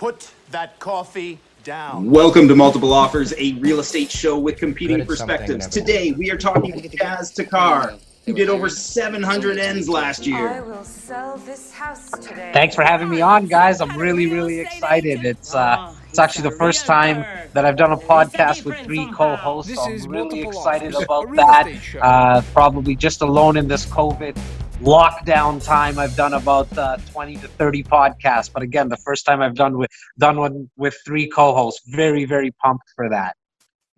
Put that coffee down. Welcome to Multiple Offers, a real estate show with competing Good at something, perspectives. Today, we are talking with Jas Takhar, who did over 700 ends last I year. will sell this house today. Thanks for having me on, guys. I'm really, really excited. It's uh, it's actually the first time that I've done a podcast with three co-hosts. So I'm really excited about that. Uh, probably just alone in this COVID lockdown time, I've done about uh, 20 to 30 podcasts. But again, the first time I've done with done one with three co-hosts. Very, very pumped for that.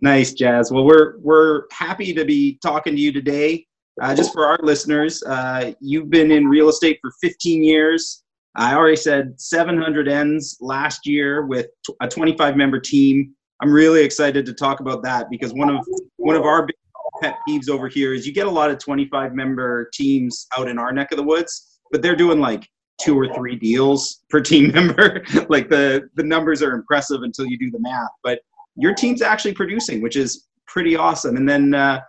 Nice, Jas. Well, we're we're happy to be talking to you today. Uh, just for our listeners, uh, you've been in real estate for 15 years. I already said 700 ends last year with a 25 member team. I'm really excited to talk about that because one of one of our big pet peeves over here is you get a lot of 25 member teams out in our neck of the woods, but they're doing like two or three deals per team member. like the the numbers are impressive until you do the math, but your team's actually producing, which is pretty awesome. And then uh,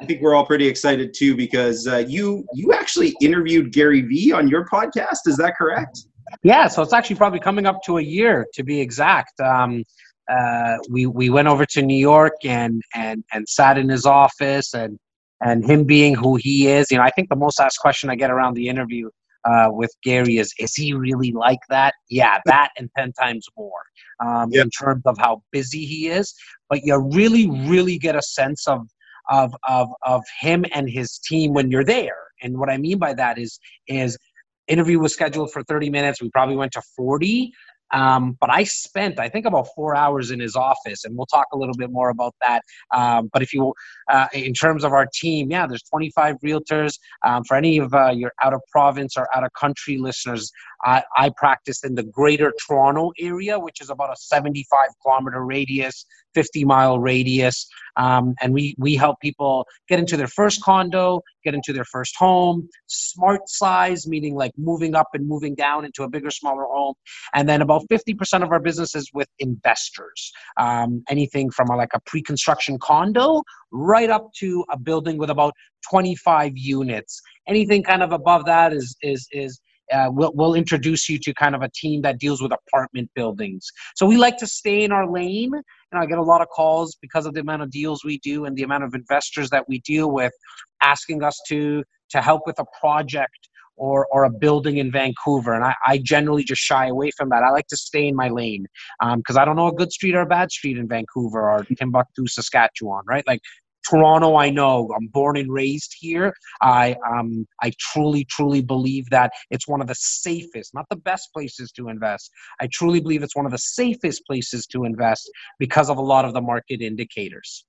I think we're all pretty excited too because uh, you you actually interviewed Gary Vee on your podcast. Is that correct? Yeah, so it's actually probably coming up to a year to be exact. Um, uh, we we went over to New York and and and sat in his office and and him being who he is. You know, I think the most asked question I get around the interview uh, with Gary is, is he really like that? Yeah, that and ten times more um, Yep. in terms of how busy he is. But you really, really get a sense of of of of him and his team when you're there. And what I mean by that is is interview was scheduled for 30 minutes. We probably went to 40. Um, but I spent, I think, about four hours in his office, and we'll talk a little bit more about that. Um, but if you, uh, in terms of our team, yeah, there's 25 realtors. Um, for any of uh, your out of province or out of country listeners, I, I practice in the Greater Toronto area, which is about a 75 kilometer radius, 50 mile radius, um, and we we help people get into their first condo, get into their first home, smart size, meaning like moving up and moving down into a bigger, smaller home. And then about 50% of our business is with investors. Um, anything from a, like a pre construction condo right up to a building with about 25 units. Anything kind of above that is, is, is, uh, we'll, we'll introduce you to kind of a team that deals with apartment buildings. So we like to stay in our lane. And I get a lot of calls because of the amount of deals we do and the amount of investors that we deal with asking us to to help with a project or, or a building in Vancouver. And I, I generally just shy away from that. I like to stay in my lane because I don't know a good street or a bad street in Vancouver or Timbuktu, Saskatchewan, right? Like Toronto, I know. I'm born and raised here. I um I truly, truly believe that it's one of the safest, not the best places to invest. I truly believe it's one of the safest places to invest because of a lot of the market indicators.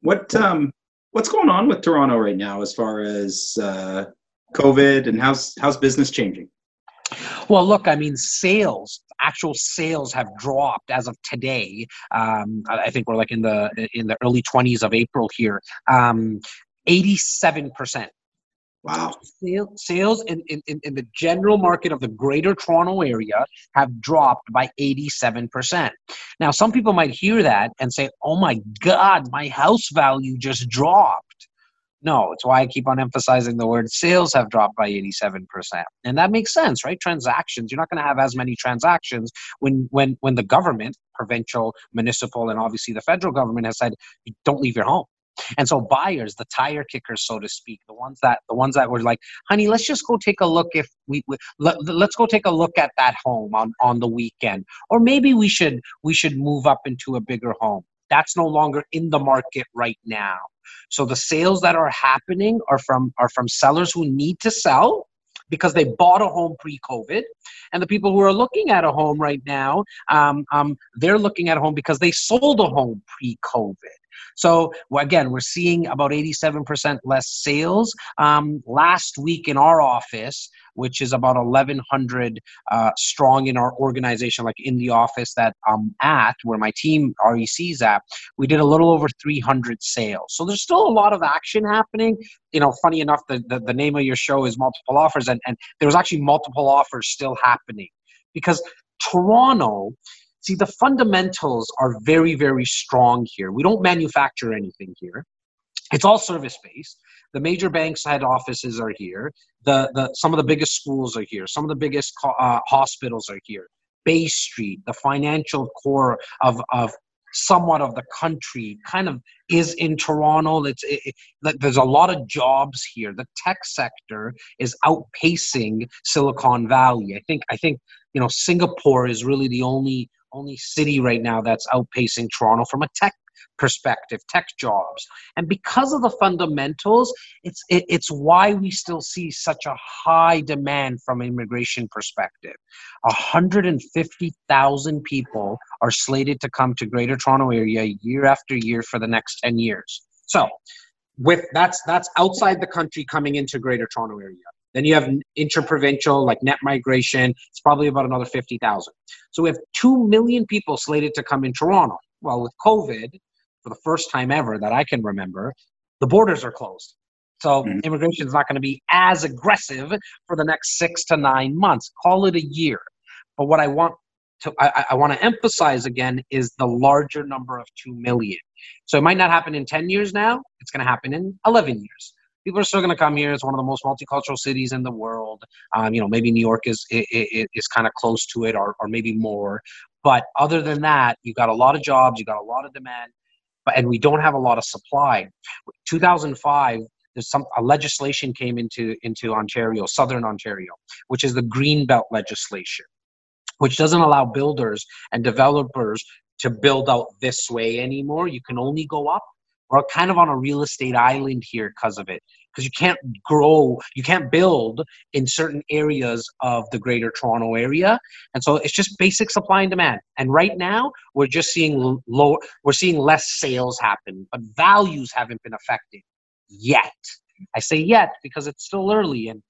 What um what's going on with Toronto right now as far as uh, COVID and how's how's business changing? Well, look, I mean, sales, actual sales have dropped as of today. Um, I think we're like in the in the early 20s of April here. Um, 87%. Wow. Sale- Sales in, in, in in the general market of the greater Toronto area have dropped by 87%. Now, some people might hear that and say, oh my God, my house value just dropped. No, it's why I keep on emphasizing the word sales have dropped by 87%. And that makes sense, right? Transactions, you're not going to have as many transactions when when when the government, provincial, municipal, and obviously the federal government has said don't leave your home. And so buyers, the tire kickers, so to speak, the ones that the ones that were like, honey, let's just go take a look if we, we let, let's go take a look at that home on on the weekend, or maybe we should we should move up into a bigger home. That's no longer in the market right now. So the sales that are happening are from are from sellers who need to sell because they bought a home pre-COVID, and the people who are looking at a home right now, um, um, they're looking at a home because they sold a home pre-COVID. So again, we're seeing about 87% less sales. Um, last week in our office, which is about 1,100 uh, strong in our organization, like in the office that I'm at, where my team REC's at, we did a little over 300 sales. So there's still a lot of action happening. You know, funny enough, the, the, the name of your show is Multiple Offers, and, and there was actually multiple offers still happening because Toronto see the fundamentals are very very strong here we don't manufacture anything here It's all service based. The major banks' head offices are here. The, the some of the biggest schools are here. Some of the biggest uh, hospitals are here. Bay Street, the financial core of, of somewhat of the country kind of is in Toronto. It's it, it, there's a lot of jobs here. The tech sector is outpacing Silicon Valley. I think I think you know Singapore is really the only only city right now that's outpacing Toronto from a tech perspective, tech jobs. And because of the fundamentals, it's it, it's why we still see such a high demand from immigration perspective. 150,000 people are slated to come to Greater Toronto area year after year for the next 10 years. So, with that's that's outside the country coming into Greater Toronto area. Then you have interprovincial, like net migration. It's probably about another 50,000. So we have 2 million people slated to come in Toronto. Well, with COVID, for the first time ever that I can remember, the borders are closed. So mm-hmm. immigration is not going to be as aggressive for the next six to nine months. Call it a year. But what I want to I, I want to emphasize again is the larger number of two million. So it might not happen in ten years now. It's going to happen in eleven years. People are still going to come here. It's one of the most multicultural cities in the world. Um, you know, maybe New York is is, is kind of close to it, or or maybe more. But other than that, you've got a lot of jobs. You've got a lot of demand but and we don't have a lot of supply. 2005, there's some a legislation came into into Ontario, Southern Ontario, which is the Green Belt legislation, which doesn't allow builders and developers to build out this way anymore. You can only go up. We're kind of on a real estate island here because of it because you can't grow, you can't build in certain areas of the greater Toronto area. And so it's just basic supply and demand. And right now, we're just seeing low, we're seeing less sales happen, but values haven't been affected yet. I say yet because it's still early and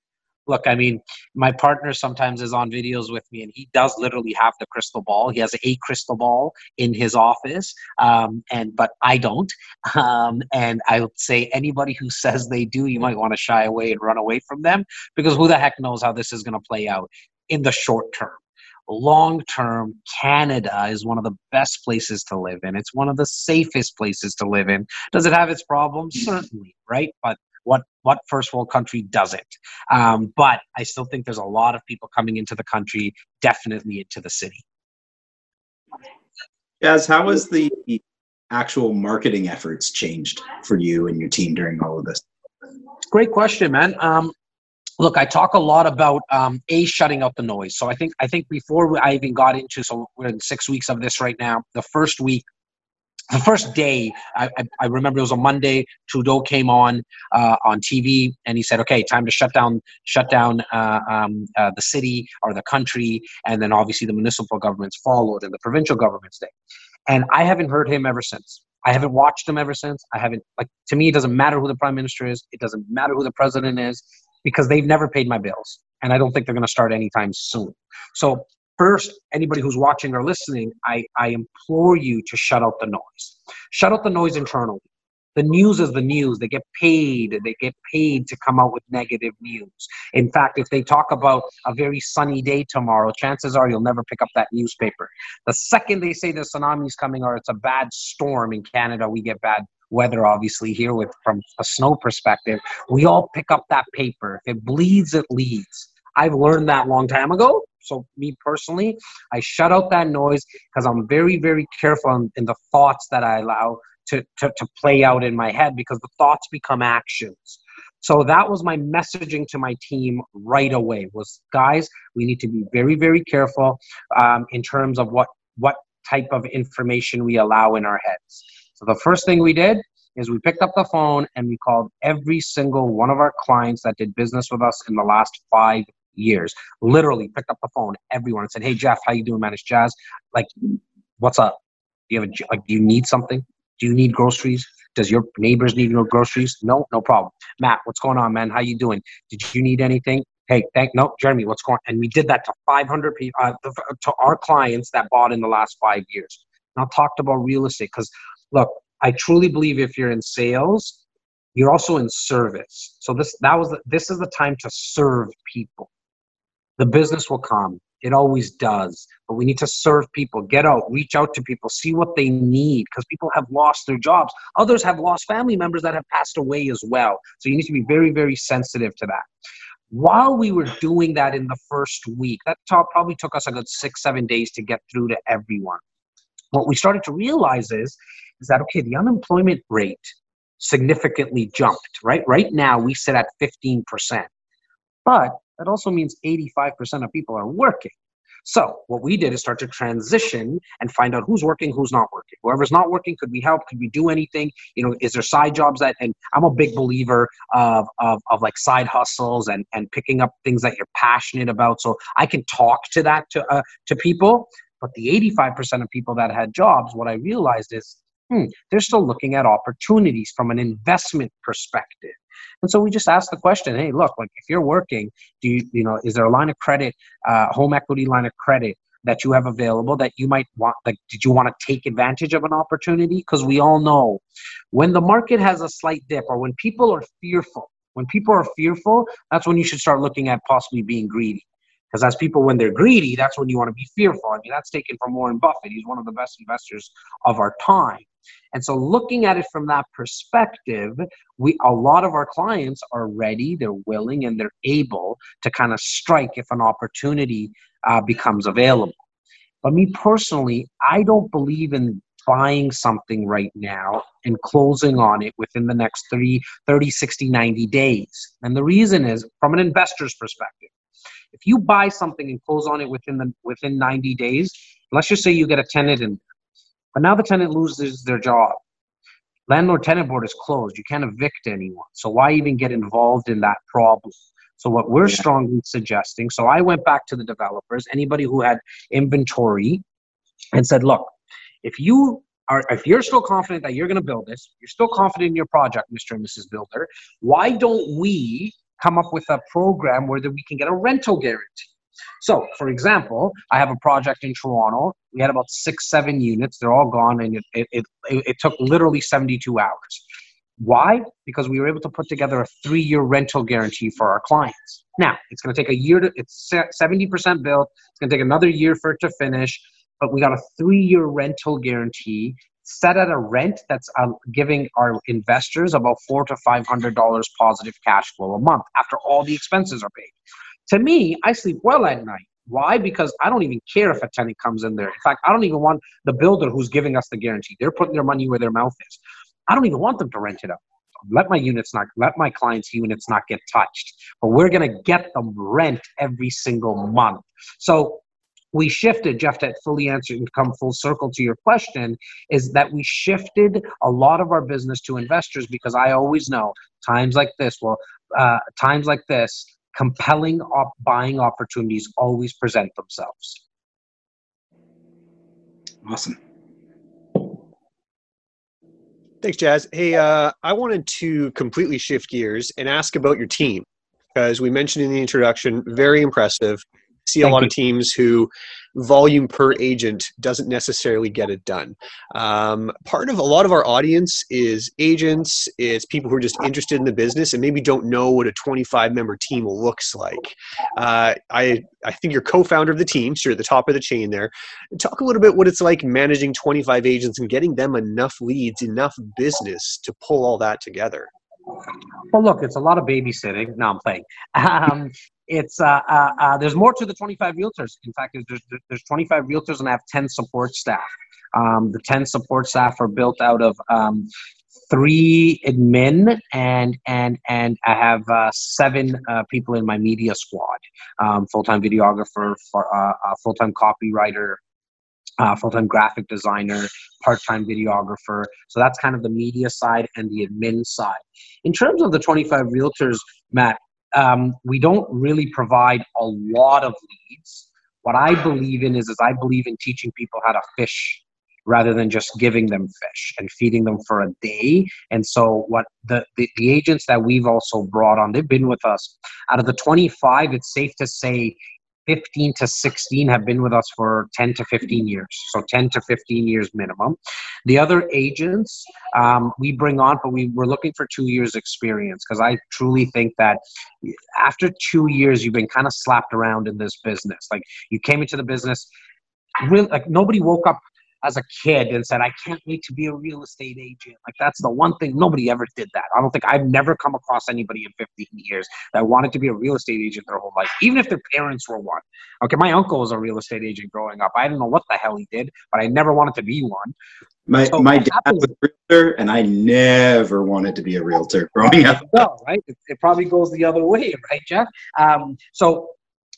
look i mean my partner sometimes is on videos with me and he does literally have the crystal ball he has a crystal ball in his office um, and but i don't um, and i would say anybody who says they do you might want to shy away and run away from them because who the heck knows how this is going to play out in the short term long term, Canada is one of the best places to live in. It's one of the safest places to live in. Does it have its problems? Certainly, right? But what what first world country doesn't? Um, but I still think there's a lot of people coming into the country, definitely into the city. Yes, how has the actual marketing efforts changed for you and your team during all of this? Great question, man. Um, look, I talk a lot about um, a shutting out the noise. So I think I think before I even got into so we're in six weeks of this right now. The first week the first day, I, I, remember it was a Monday. Trudeau came on uh, on TV and he said, "Okay, time to shut down, shut down uh, um, uh, the city or the country." And then obviously the municipal governments followed, and the provincial governments did. And I haven't heard him ever since. I haven't watched him ever since. I haven't like to me. It doesn't matter who the prime minister is. It doesn't matter who the president is because they've never paid my bills, and I don't think they're going to start anytime soon. So First, anybody who's watching or listening, I, I implore you to shut out the noise. Shut out the noise internally. The news is the news. They get paid. They get paid to come out with negative news. In fact, if they talk about a very sunny day tomorrow, chances are you'll never pick up that newspaper. The second they say the tsunami's coming or it's a bad storm in Canada, we get bad weather obviously here with from a snow perspective. We all pick up that paper. If it bleeds, it leads. I've learned that long time ago. So me personally, I shut out that noise because I'm very, very careful in, in the thoughts that I allow to, to, to play out in my head because the thoughts become actions. So that was my messaging to my team right away was guys, we need to be very, very careful um, in terms of what, what type of information we allow in our heads. So the first thing we did is we picked up the phone and we called every single one of our clients that did business with us in the last five years. Literally picked up the phone, everyone, and said, "Hey Jeff, how you doing, man? It's Jas. Like, what's up? Do you have a like? Do you need something? Do you need groceries? Does your neighbors need no groceries? No, no problem. Matt, what's going on, man? How you doing? Did you need anything? Hey, thank no, Jeremy, what's going? on? And we did that to 500 people, uh, to our clients that bought in the last five years. Now talked about real estate because look, I truly believe if you're in sales, you're also in service. So this that was the, this is the time to serve people the business will come. It always does. But we need to serve people, get out, reach out to people, see what they need because people have lost their jobs. Others have lost family members that have passed away as well. So you need to be very, very sensitive to that. While we were doing that in the first week, that probably took us a good six, seven days to get through to everyone. What we started to realize is, is that okay, the unemployment rate significantly jumped, right? Right now we sit at 15%. But that also means 85% of people are working. So what we did is start to transition and find out who's working, who's not working. Whoever's not working, could we help? Could we do anything? You know, is there side jobs that? And I'm a big believer of of, of like side hustles and and picking up things that you're passionate about. So I can talk to that to uh, to people. But the 85% of people that had jobs, what I realized is hmm, they're still looking at opportunities from an investment perspective. And so we just asked the question, hey, look, like if you're working, do you, you know, is there a line of credit, uh, home equity line of credit that you have available that you might want, like, did you want to take advantage of an opportunity? Because we all know when the market has a slight dip or when people are fearful, when people are fearful, that's when you should start looking at possibly being greedy. Because as people, when they're greedy, that's when you want to be fearful. I mean, that's taken from Warren Buffett. He's one of the best investors of our time. And so looking at it from that perspective, we a lot of our clients are ready, they're willing, and they're able to kind of strike if an opportunity uh, becomes available. But me personally, I don't believe in buying something right now and closing on it within the next 30, 30 60, 90 days. And the reason is from an investor's perspective. If you buy something and close on it within the within 90 days, let's just say you get a tenant in but now the tenant loses their job. Landlord tenant board is closed. You can't evict anyone. So why even get involved in that problem? So what we're yeah. strongly suggesting, so I went back to the developers, anybody who had inventory, and said, look, if you are if you're still confident that you're going to build this, you're still confident in your project, Mr. and Mrs. Builder, why don't we come up with a program where we can get a rental guarantee? So, for example, I have a project in Toronto. We had about six, seven units. They're all gone, and it, it, it, it took literally 72 hours. Why? Because we were able to put together a three year rental guarantee for our clients. Now, it's going to take a year to, it's 70% built. It's going to take another year for it to finish, but we got a three year rental guarantee set at a rent that's uh, giving our investors about four to five hundred dollars positive cash flow a month after all the expenses are paid. To me, I sleep well at night. Why? Because I don't even care if a tenant comes in there. In fact, I don't even want the builder who's giving us the guarantee. They're putting their money where their mouth is. I don't even want them to rent it out. Let my units not, let my clients' units not get touched. But we're going to get them rent every single month. So we shifted, Jeff, to fully answer and come full circle to your question, is that we shifted a lot of our business to investors because I always know times like this, well, uh, times like this, compelling op- buying opportunities always present themselves. Awesome. Thanks, Jas. Hey, uh, I wanted to completely shift gears and ask about your team because we mentioned in the introduction, very impressive see a lot you. of teams who volume per agent doesn't necessarily get it done. Um, part of a lot of our audience is agents, is people who are just interested in the business and maybe don't know what a 25 member team looks like. Uh, I I think you're co-founder of the team, so you're at the top of the chain there. Talk a little bit what it's like managing 25 agents and getting them enough leads, enough business to pull all that together. Well, look, it's a lot of babysitting. No, I'm playing. Um, it's uh, uh, uh, there's more to the 25 realtors. In fact, there's, there's 25 realtors and I have 10 support staff. Um, the 10 support staff are built out of um, three admin and and and I have uh, seven uh, people in my media squad. Um, full-time videographer, for, uh, full-time copywriter, uh, full-time graphic designer, part-time videographer. So that's kind of the media side and the admin side. In terms of the 25 realtors, Matt, um, we don't really provide a lot of leads. What I believe in is, is I believe in teaching people how to fish rather than just giving them fish and feeding them for a day. And so what the, the, the agents that we've also brought on, they've been with us. Out of the 25, it's safe to say 15 to 16 have been with us for 10 to 15 years. So 10 to 15 years minimum. The other agents um, we bring on, but we were looking for two years experience because I truly think that after two years, you've been kind of slapped around in this business. Like you came into the business, really, like nobody woke up as a kid and said, I can't wait to be a real estate agent. Like that's the one thing nobody ever did that. I don't think I've never come across anybody in 15 years that wanted to be a real estate agent their whole life, even if their parents were one. Okay, my uncle was a real estate agent growing up. I didn't know what the hell he did, but I never wanted to be one. My so my dad was a realtor, and I never wanted to be a realtor growing up. No, right? It, it probably goes the other way, right, Jeff? Um, so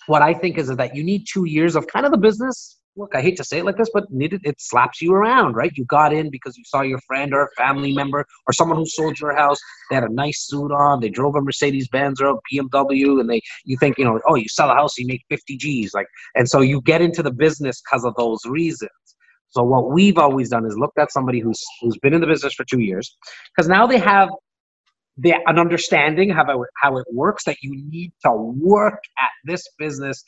what I think is that you need two years of kind of the business look, I hate to say it like this, but it, it slaps you around, right? You got in because you saw your friend or a family member or someone who sold your house. They had a nice suit on. They drove a Mercedes Benz or a BMW, and they you think you know, oh, you sell a house, you make 50 G's, like, and so you get into the business because of those reasons. So what we've always done is looked at somebody who's who's been in the business for two years, because now they have the, an understanding how how it works that you need to work at this business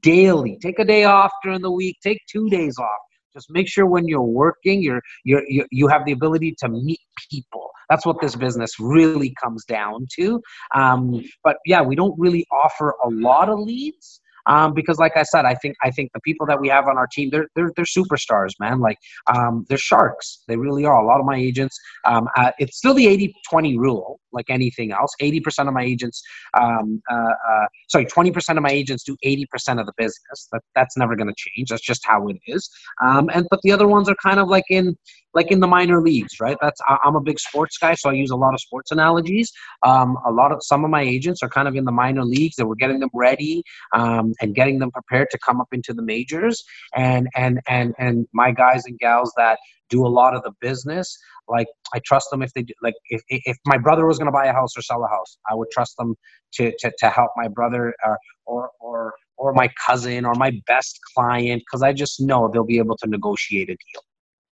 daily. Take a day off during the week. Take two days off. Just make sure when you're working, you're, you're, you you have the ability to meet people. That's what this business really comes down to. Um, but yeah, we don't really offer a lot of leads um, because like I said, I think I think the people that we have on our team, they're they're, they're superstars, man. Like um, they're sharks. They really are. A lot of my agents, um, uh, it's still the 80-20 rule, like anything else. 80% of my agents, um, uh, uh, sorry, 20% of my agents do 80% of the business. That, that's never going to change. That's just how it is. Um, and but the other ones are kind of like in like in the minor leagues, right? That's I'm a big sports guy, so I use a lot of sports analogies. Um, a lot of some of my agents are kind of in the minor leagues, and we're getting them ready um, and getting them prepared to come up into the majors. And and and and my guys and gals that do a lot of the business, like I trust them if they do. Like if if my brother was going to buy a house or sell a house, I would trust them to to, to help my brother or or or or my cousin or my best client because I just know they'll be able to negotiate a deal.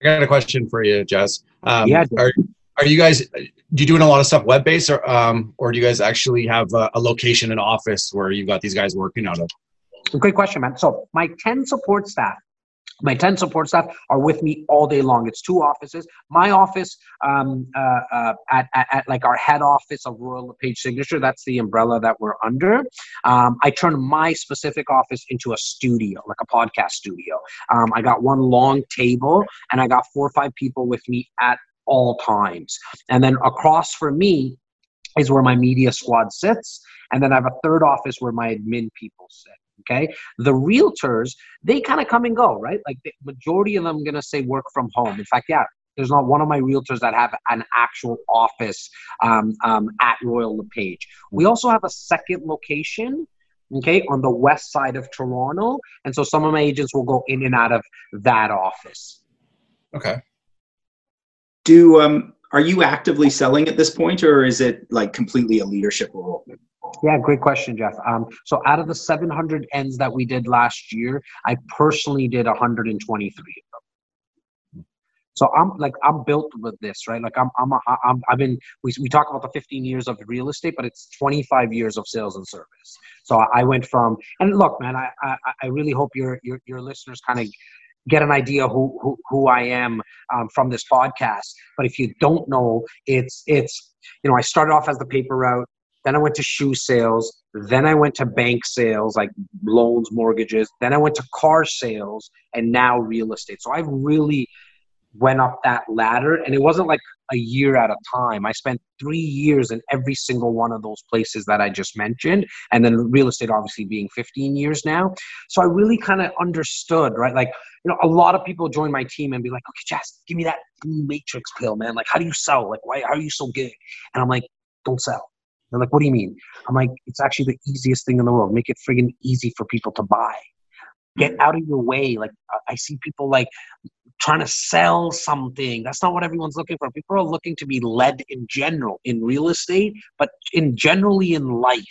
I got a question for you, Jess. Um, yeah. Are, are you guys do you doing a lot of stuff web based or um, or do you guys actually have a, a location, an office where you've got these guys working out of? Great question, man. So my ten support staff my 10 support staff are with me all day long. It's two offices. My office um, uh, uh, at, at, at, like our head office of Royal LePage Signature, that's the umbrella that we're under. Um, I turn my specific office into a studio, like a podcast studio. Um, I got one long table and I got four or five people with me at all times. And then across from me is where my media squad sits. And then I have a third office where my admin people sit. Okay. The realtors, they kind of come and go, right? Like the majority of them I'm gonna say work from home. In fact, yeah, there's not one of my realtors that have an actual office um, um, at Royal LePage. We also have a second location, okay, on the west side of Toronto, and so some of my agents will go in and out of that office. Okay. Do um, are you actively selling at this point, or is it like completely a leadership role? Yeah, great question, Jeff. Um, so out of the 700 ends that we did last year, I personally did 123 of them. So I'm like I'm built with this, right? Like I'm I'm I'm I've been we we talk about the 15 years of real estate, but it's 25 years of sales and service. So I went from and look, man, I I, I really hope your your your listeners kind of get an idea who who, who I am um, from this podcast. But if you don't know, it's it's you know I started off as the paper route. Then I went to shoe sales. Then I went to bank sales, like loans, mortgages. Then I went to car sales, and now real estate. So I've really went up that ladder, and it wasn't like a year at a time. I spent three years in every single one of those places that I just mentioned, and then real estate obviously being 15 years now. So I really kind of understood, right? Like, you know, a lot of people join my team and be like, "Okay, Jess, give me that matrix pill, man. Like, how do you sell? Like, why are you so good?" And I'm like, "Don't sell." They're like, what do you mean? I'm like, it's actually the easiest thing in the world. Make it friggin' easy for people to buy. Get mm. out of your way. Like, I see people like trying to sell something. That's not what everyone's looking for. People are looking to be led in general in real estate, but in generally in life.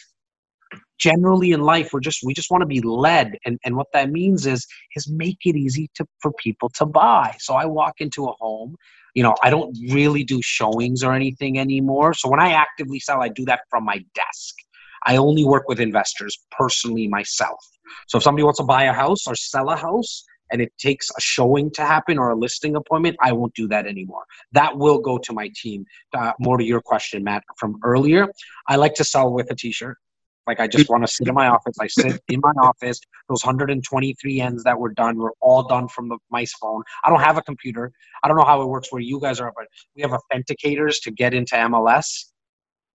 Generally in life, we're just we just want to be led, and and what that means is is make it easy to for people to buy. So I walk into a home, you know, I don't really do showings or anything anymore. So when I actively sell, I do that from my desk. I only work with investors personally myself. So if somebody wants to buy a house or sell a house and it takes a showing to happen or a listing appointment, I won't do that anymore. That will go to my team. Uh, more to your question, Matt, from earlier. I like to sell with a t-shirt. Like I just want to sit in my office. I sit in my office. Those 123 ends that were done were all done from the mice phone. I don't have a computer. I don't know how it works where you guys are, but we have authenticators to get into MLS.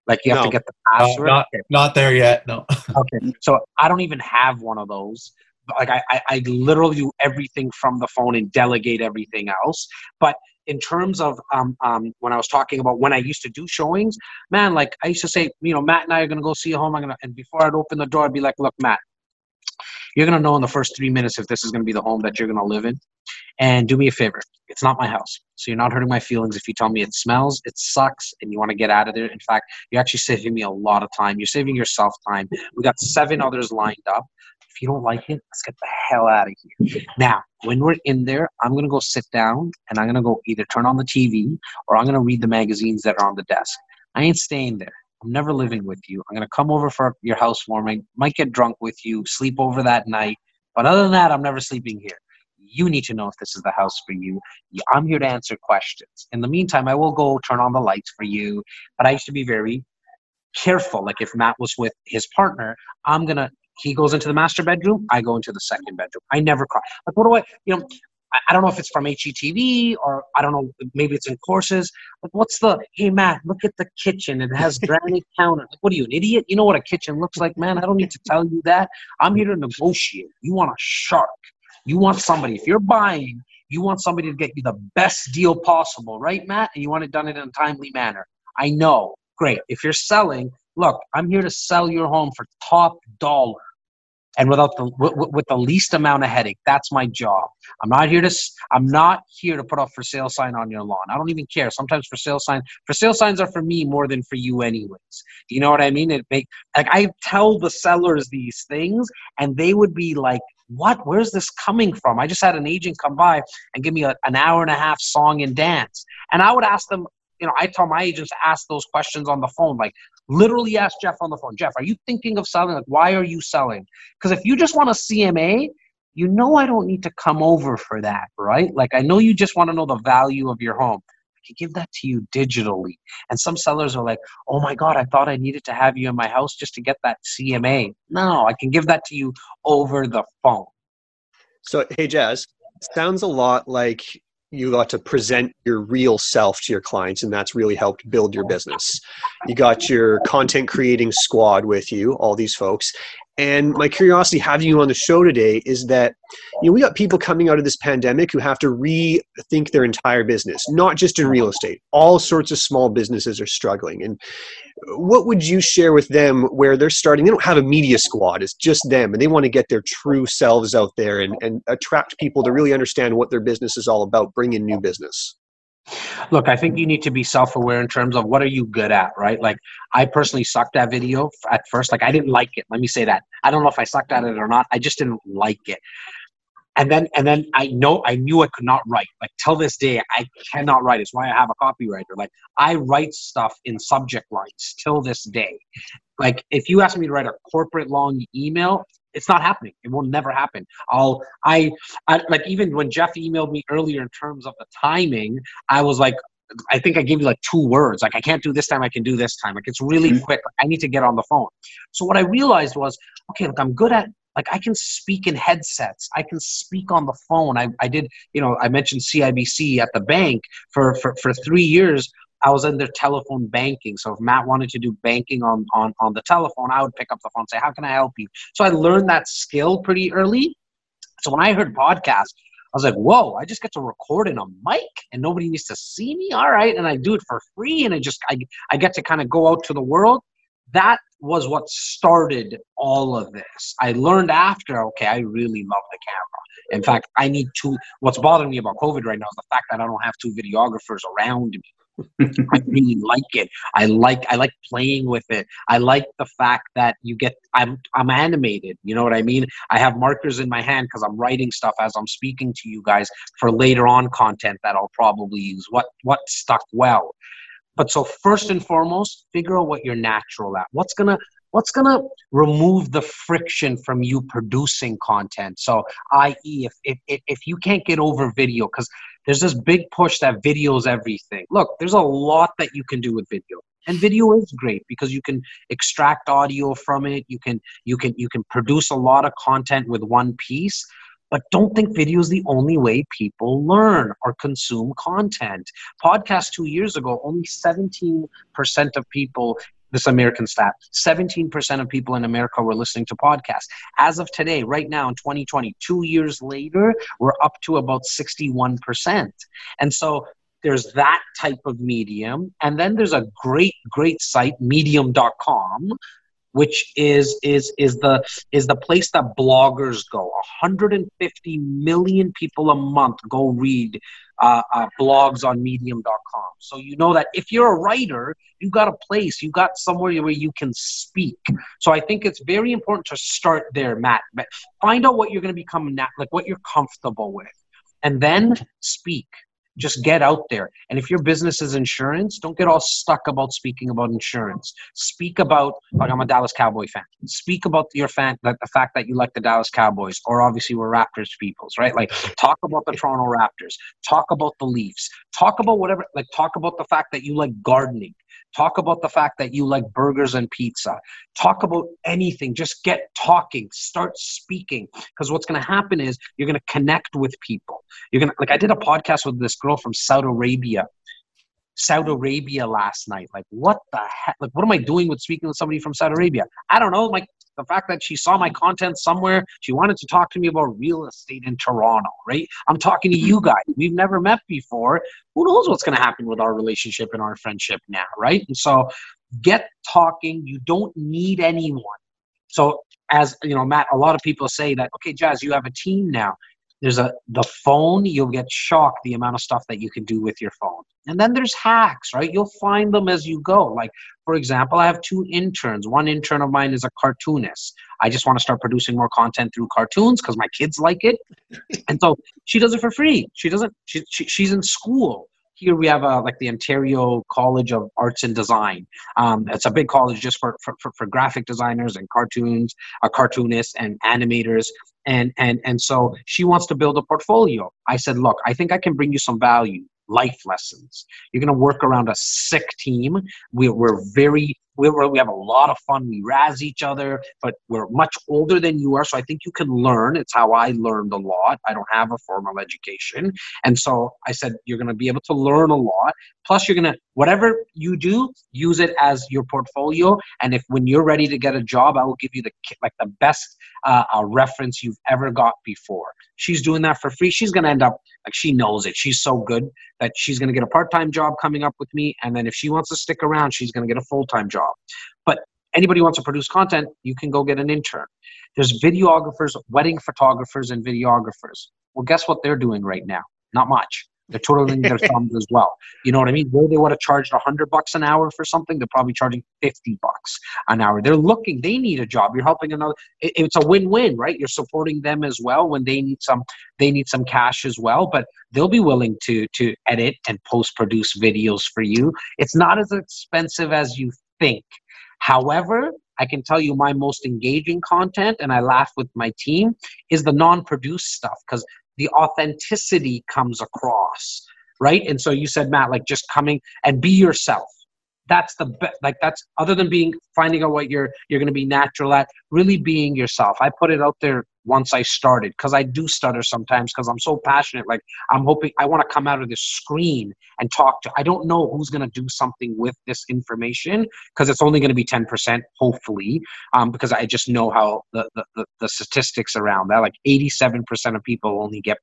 Like you have No. to get the No, password. not, not there yet. No. Okay. So I don't even have one of those. Like I, I, I literally do everything from the phone and delegate everything else. But in terms of um, um, when I was talking about when I used to do showings, man, like I used to say, you know, Matt and I are gonna go see a home. I'm gonna, and before I'd open the door, I'd be like, look, Matt, you're gonna know in the first three minutes if this is gonna be the home that you're gonna live in. And do me a favor, it's not my house, so you're not hurting my feelings if you tell me it smells, it sucks, and you want to get out of there. In fact, you're actually saving me a lot of time. You're saving yourself time. We got seven others lined up. If you don't like it, let's get the hell out of here. Now, when we're in there, I'm gonna go sit down and I'm gonna go either turn on the TV or I'm gonna read the magazines that are on the desk. I ain't staying there. I'm never living with you. I'm gonna come over for your housewarming, might get drunk with you, sleep over that night. But other than that, I'm never sleeping here. You need to know if this is the house for you. You- I'm here to answer questions. In the meantime, I will go turn on the lights for you. But I used to be very careful. Like if Matt was with his partner, I'm gonna. He goes into the master bedroom. I go into the second bedroom. I never cry. Like what do I? You know, I, don't know if it's from HGTV or I don't know. Maybe it's in courses. Like what's the? Hey Matt, look at the kitchen. It has granite counter. Like what are you, an idiot? You know what a kitchen looks like, man. I don't need to tell you that. I'm here to negotiate. You want a shark. You want somebody. If you're buying, you want somebody to get you the best deal possible, right, Matt? And you want it done in a timely manner. I know. Great. If you're selling, look, I'm here to sell your home for top dollar and without the with, the least amount of headache. That's my job. I'm not here to I'm not here to put a for sale sign on your lawn. I don't even care. Sometimes for sale sign for sale signs are for me more than for you anyways. Do you know what I mean? It make like I tell the sellers these things and they would be like what? Where's this coming from? I just had an agent come by and give me a, an hour and a half song and dance. And I would ask them, you know, I tell my agents to ask those questions on the phone. Like, literally ask Jeff on the phone, Jeff, are you thinking of selling? Like, why are you selling? Because if you just want a CMA, you know I don't need to come over for that, right? Like, I know you just want to know the value of your home. I can give that to you digitally. And some sellers are like, oh my God, I thought I needed to have you in my house just to get that CMA. No, I can give that to you over the phone. So, hey, Jas, sounds a lot like you got to present your real self to your clients, and that's really helped build your business. You got your content creating squad with you, all these folks. And my curiosity having you on the show today is that you know we got people coming out of this pandemic who have to rethink their entire business, not just in real estate. All sorts of small businesses are struggling. And what would you share with them where they're starting? They don't have a media squad, it's just them, and they want to get their true selves out there and, and attract people to really understand what their business is all about, bring in new business. Look, I think you need to be self-aware in terms of what are you good at, right? Like I personally sucked at video at first. Like I didn't like it. Let me say that. I don't know if I sucked at it or not. I just didn't like it. And then and then I know I knew I could not write. Like till this day, I cannot write. It's why I have a copywriter. Like I write stuff in subject lines till this day. Like if you ask me to write a corporate long email, it's not happening. It will never happen. I'll I I, like even when Jeff emailed me earlier in terms of the timing, I was like, I think I gave you like two words. Like I can't do this time, I can do this time. Like it's really Mhm. quick. I need to get on the phone. So what I realized was, okay, look, I'm good at like I can speak in headsets. I can speak on the phone. I, I did, you know, I mentioned CIBC at the bank for, for, for three years. I was in their telephone banking. So if Matt wanted to do banking on, on, on the telephone, I would pick up the phone and say, How can I help you? So I learned that skill pretty early. So when I heard podcasts, I was like, whoa, I just get to record in a mic and nobody needs to see me. All right. And I do it for free and I just I, I get to kind of go out to the world. That was what started all of this. I learned after, okay, I really love the camera. In fact, I need two what's bothering me about COVID right now is the fact that I don't have two videographers around me. I really like it. I like I like playing with it. I like the fact that you get I'm I'm animated. You know what I mean? I have markers in my hand because I'm writing stuff as I'm speaking to you guys for later on content that I'll probably use. What what stuck well. But so first and foremost, figure out what you're natural at. What's gonna what's to remove the friction from you producing content? So i.e if, if, if you can't get over video because there's this big push that video's everything. Look there's a lot that you can do with video. And video is great because you can extract audio from it. You can you can you can produce a lot of content with one piece but don't think video is the only way people learn or consume content. Podcast two years ago, only 17% of people this American stat. 17% of people in America were listening to podcasts. As of today, right now in 2020, two years later, we're up to about 61%. And so there's that type of medium. And then there's a great, great site, medium.com, which is is is the is the place that bloggers go. 150 million people a month go read uh, uh, blogs on medium.com so you know that if you're a writer you got a place you got somewhere where you can speak. So i think it's very important to start there matt. Find out what you're going to become like what you're comfortable with and then speak just get out there. And if your business is insurance, don't get all stuck about speaking about insurance. Speak about like I'm a Dallas Cowboy fan. Speak about your fan like the fact that you like the Dallas Cowboys, or obviously we're Raptors peoples, right? Like talk about the Toronto Raptors, talk about the Leafs, talk about whatever like talk about the fact that you like gardening. Talk about the fact that you like burgers and pizza. Talk about anything. Just get talking. Start speaking. Because what's going to happen is you're going to connect with people. You're going to, like, I did a podcast with this girl from Saudi Arabia. Saudi Arabia last night. Like, what the heck? Like, what am I doing with speaking with somebody from Saudi Arabia? I don't know. Like, the fact that she saw my content somewhere, she wanted to talk to me about real estate in Toronto, right? I'm talking to you mm-hmm. guys. We've never met before. Who knows what's going to happen with our relationship and our friendship now, right? And so get talking. You don't need anyone. So, as you know, Matt, a lot of people say that, okay, Jas, you have a team now there's a the phone you'll get shocked the amount of stuff that you can do with your phone. And then there's hacks right? You'll find them as you go. Like for example i have two interns. One intern of mine is a cartoonist. I just want to start producing more content through cartoons because my kids like it. And so she does it for free. She doesn't she, she she's in school here we have a, like the Ontario College of Arts and Design. Um, it's a big college just for, for, for graphic designers and cartoons, uh, cartoonists and animators. And, and, and so she wants to build a portfolio. I said, look, I think I can bring you some value life lessons. You're going to work around a sick team. We, we're very we, we have a lot of fun. We razz each other, but we're much older than you are. So I think you can learn. It's how I learned a lot. I don't have a formal education. And so I said, you're going to be able to learn a lot. Plus, you're going to, whatever you do, use it as your portfolio. And if when you're ready to get a job, I will give you the, like the best uh, uh, reference you've ever got before. She's doing that for free. She's going to end up, like, she knows it. She's so good that she's going to get a part time job coming up with me. And then if she wants to stick around, she's going to get a full time job. But anybody wants to produce content, you can go get an intern. There's videographers, wedding photographers, and videographers. Well, guess what they're doing right now? Not much. They're twiddling their thumbs as well. You know what I mean? Where they would have charged a hundred bucks an hour for something, they're probably charging fifty bucks an hour. They're looking. They need a job. You're helping another. It, it's a win-win, right? You're supporting them as well when they need some. They need some cash as well, but they'll be willing to to edit and post-produce videos for you. It's not as expensive as you think. However, I can tell you my most engaging content, and I laugh with my team, is the non produced stuff because the authenticity comes across, right? And so you said, Matt, like just coming and be yourself. That's the best. Like that's other than being finding out what you're you're going to be natural at. Really being yourself. I put it out there once I started because I do stutter sometimes because I'm so passionate. Like I'm hoping I want to come out of this screen and talk to. I don't know who's going to do something with this information because it's only going to be 10%, hopefully, um, because I just know how the, the, the statistics around that. Like 87% of people only get,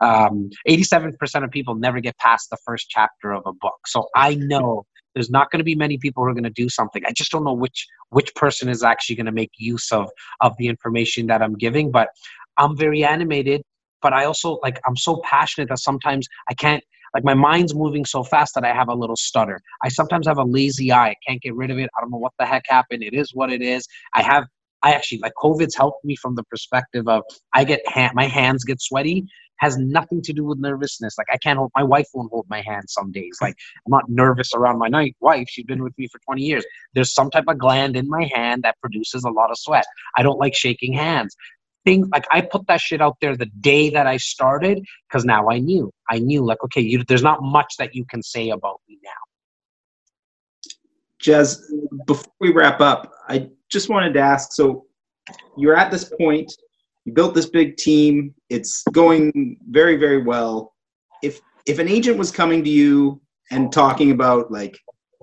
um, 87% of people never get past the first chapter of a book. So I know there's not going to be many people who are going to do something. I just don't know which which person is actually going to make use of of the information that I'm giving. But I'm very animated, but I also like I'm so passionate that sometimes I can't like my mind's moving so fast that I have a little stutter. I sometimes have a lazy eye. I can't get rid of it. I don't know what the heck happened. It is what it is. I have I actually like COVID's helped me from the perspective of I get my hands get sweaty has nothing to do with nervousness. Like I can't hold my wife won't hold my hand some days. Like I'm not nervous around my night wife. She's been with me for 20 years. There's some type of gland in my hand that produces a lot of sweat. I don't like shaking hands. Things like I put that shit out there the day that I started because now I knew. I knew like okay, you, there's not much that you can say about me now. Jas, before we wrap up, I just wanted to ask so you're at this point, you built this big team, it's going very, very well. If if an agent was coming to you and talking about like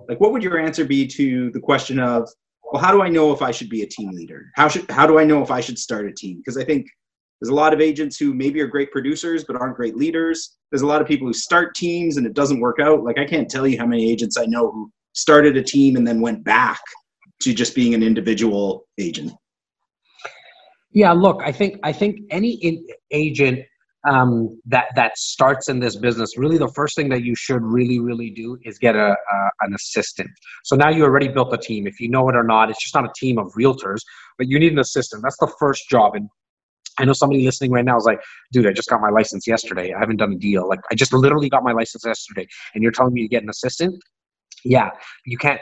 like what would your answer be to the question of well how do I know if I should be a team leader? How should how do I know if I should start a team? Because I think there's a lot of agents who maybe are great producers but aren't great leaders. There's a lot of people who start teams and it doesn't work out. Like I can't tell you how many agents I know who started a team and then went back to just being an individual agent? Yeah, look, I think I think any in, agent um, that that starts in this business, really, the first thing that you should really, really do is get a, a an assistant. So now you already built a team. If you know it or not, it's just not a team of realtors, but you need an assistant. That's the first job. And I know somebody listening right now is like, dude, I just got my license yesterday. I haven't done a deal. Like, I just literally got my license yesterday, and you're telling me to get an assistant? Yeah you can't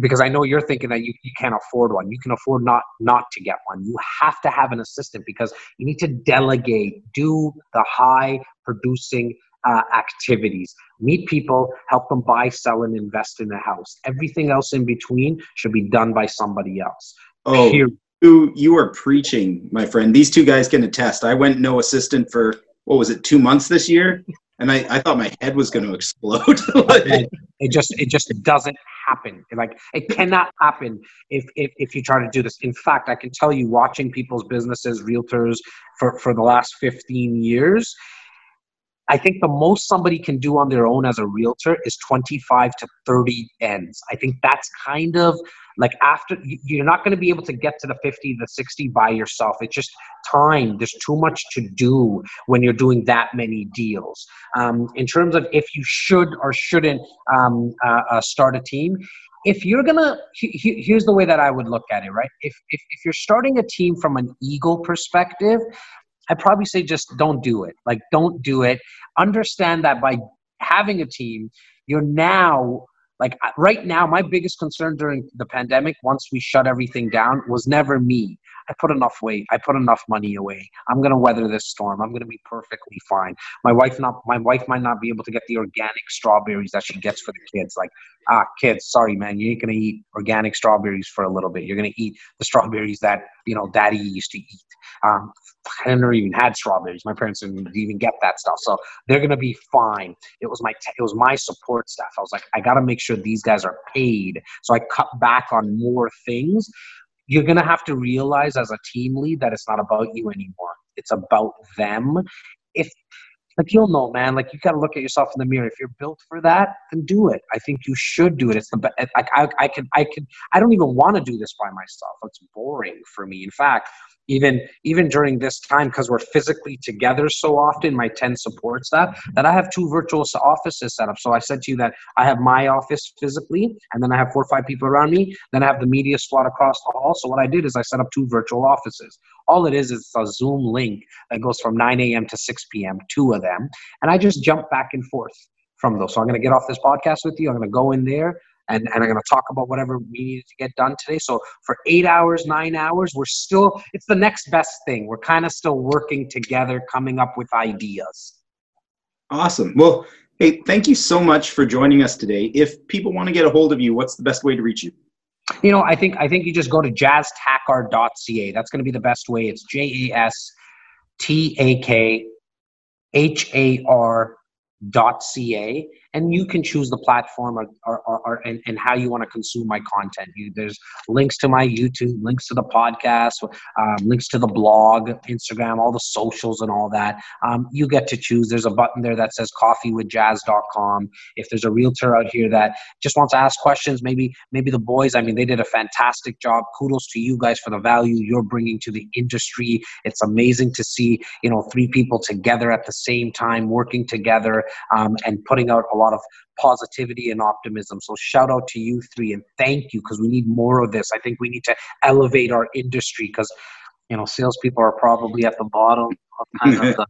because i know you're thinking that you, you can't afford one. You can afford not not to get one. You have to have an assistant because you need to delegate do the high producing uh, activities. Meet people help them buy sell and invest in a house. Everything else in between should be done by somebody else. Oh Here. you you are preaching my friend. These two guys can attest. I went no assistant for what was it two months this year and I, I thought my head was going to explode. it just it just doesn't happen. Like it cannot happen if, if if you try to do this. In fact, I can tell you, watching people's businesses, realtors for for the last fifteen years, I think the most somebody can do on their own as a realtor is 25 to 30 ends. I think that's kind of like after you're not going to be able to get to the 50 the 60 by yourself. It's just time. There's too much to do when you're doing that many deals. Um, in terms of if you should or shouldn't um, uh, uh, start a team if you're gonna he, here's the way that i would look at it right? If, if if you're starting a team from an ego perspective i'd probably say just don't do it. Like don't do it. Understand that by having a team you're now like right now my biggest concern during the pandemic once we shut everything down was never me i put enough weight i put enough money away i'm going to weather this storm i'm going to be perfectly fine my wife not my wife might not be able to get the organic strawberries that she gets for the kids like ah kids sorry man you ain't going to eat organic strawberries for a little bit you're going to eat the strawberries that you know daddy used to eat um, I never even had strawberries. My parents didn't even get that stuff, so they're gonna be fine. It was my t- it was my support staff. I was like, I gotta make sure these guys are paid, so I cut back on more things. You're gonna have to realize as a team lead that it's not about you anymore. It's about them. If like you'll know, man. Like you got to look at yourself in the mirror. If you're built for that, then do it. I think you should do it. It's the best. Like I, I can, I can. I don't even want to do this by myself. It's boring for me. In fact, even even during this time because we're physically together so often my 10 support staff that i have two virtual offices set up so i said to you that i have my office physically and then i have four or five people around me then i have the media squad across the hall so what i did is i set up two virtual offices all it is is a zoom link that goes from 9 a.m to 6 p.m two of them and i just jump back and forth from those so i'm going to get off this podcast with you i'm going to go in there and, and I'm going to talk about whatever we needed to get done today. So for eight hours, nine hours, we're still, it's the next best thing. We're kind of still working together, coming up with ideas. Awesome. Well, hey, thank you so much for joining us today. If people want to get a hold of you, what's the best way to reach you? You know, I think I think you just go to jastakhar.ca. That's going to be the best way. It's J A S T A K H A R dot ca and you can choose the platform or, or, or, or and, and, how you want to consume my content. You, there's links to my youtube links to the podcast um, links to the blog instagram all the socials and all that. Um, you get to choose. There's a button there that says coffeewithjas.com if there's a realtor out here that just wants to ask questions maybe maybe the boys i mean they did a fantastic job. Kudos to you guys for the value you're bringing to the industry. It's amazing to see you know three people together at the same time working together um, and putting out a lot lot of positivity and optimism. So shout out to you three and thank you because we need more of this. I think we need to elevate our industry because you know salespeople are probably at the bottom of kind of the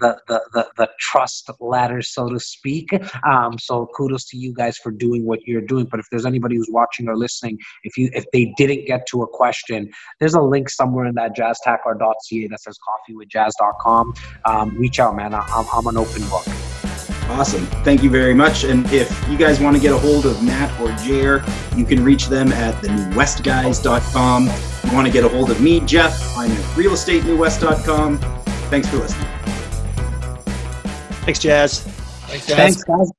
the, the, the, the trust ladder, so to speak. Um, so kudos to you guys for doing what you're doing. But if there's anybody who's watching or listening, if you if they didn't get to a question, there's a link somewhere in that jastakhar.ca that says coffeewithjas.com. Um, reach out, man. I'm, I'm an open book. Awesome. Thank you very much. And if you guys want to get a hold of Matt or Jair, you can reach them at thenewwestguys.com. If you want to get a hold of me, Jeff, I'm at realestatenewwest.com. Thanks for listening. Thanks, Jas. Thanks, guys. Thanks, guys.